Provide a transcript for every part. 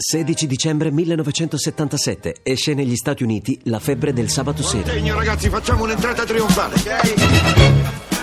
16 dicembre 1977 esce negli Stati Uniti La febbre del sabato sera. Segno ragazzi, facciamo un'entrata trionfale, ok?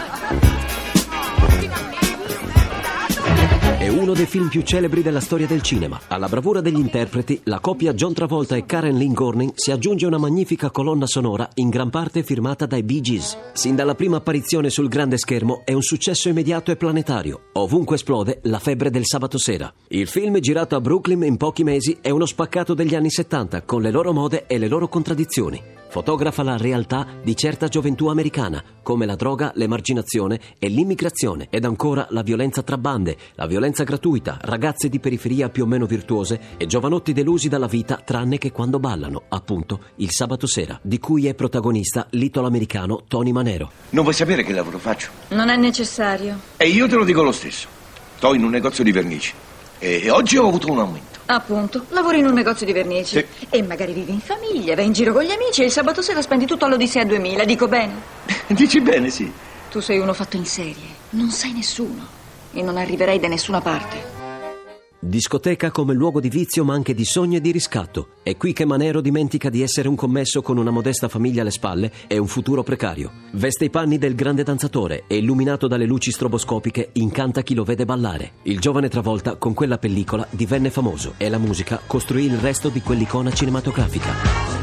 È uno dei film più celebri della storia del cinema. Alla bravura degli interpreti, la coppia John Travolta e Karen Lynn Gorning si aggiunge una magnifica colonna sonora in gran parte firmata dai Bee Gees. Sin dalla prima apparizione sul grande schermo è un successo immediato e planetario. Ovunque esplode la febbre del sabato sera. Il film, girato a Brooklyn in pochi mesi, è uno spaccato degli anni 70 con le loro mode e le loro contraddizioni fotografa la realtà di certa gioventù americana, come la droga, l'emarginazione e l'immigrazione, ed ancora la violenza tra bande, la violenza gratuita, ragazze di periferia più o meno virtuose e giovanotti delusi dalla vita tranne che quando ballano, appunto, il sabato sera, di cui è protagonista l'italo-americano Tony Manero. Non vuoi sapere che lavoro faccio? Non è necessario. E io te lo dico lo stesso. Sto in un negozio di vernici. E oggi ho avuto un aumento. Appunto, lavori in un negozio di vernici. Sì. E magari vivi in famiglia, vai in giro con gli amici e il sabato sera spendi tutto all'Odissea 2000, dico bene. Dici bene, sì. Tu sei uno fatto in serie, non sei nessuno e non arriverai da nessuna parte. Discoteca come luogo di vizio ma anche di sogno e di riscatto. È qui che Manero dimentica di essere un commesso con una modesta famiglia alle spalle e un futuro precario. Veste i panni del grande danzatore e illuminato dalle luci stroboscopiche incanta chi lo vede ballare. Il giovane Travolta con quella pellicola divenne famoso e la musica costruì il resto di quell'icona cinematografica.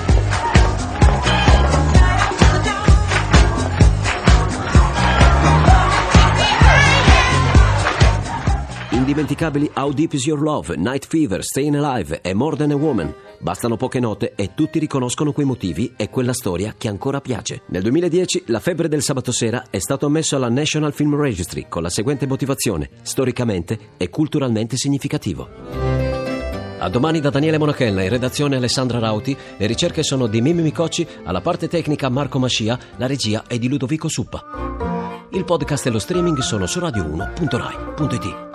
Indimenticabili How Deep Is Your Love, Night Fever, Staying Alive e More Than a Woman. Bastano poche note e tutti riconoscono quei motivi e quella storia che ancora piace. Nel 2010 La febbre del sabato sera è stato ammesso alla National Film Registry con la seguente motivazione, storicamente e culturalmente significativo. A domani da Daniele Monachella, in redazione Alessandra Rauti, le ricerche sono di Mimmi Micocci, alla parte tecnica Marco Mascia, la regia è di Ludovico Suppa. Il podcast e lo streaming sono su radio1.rai.it.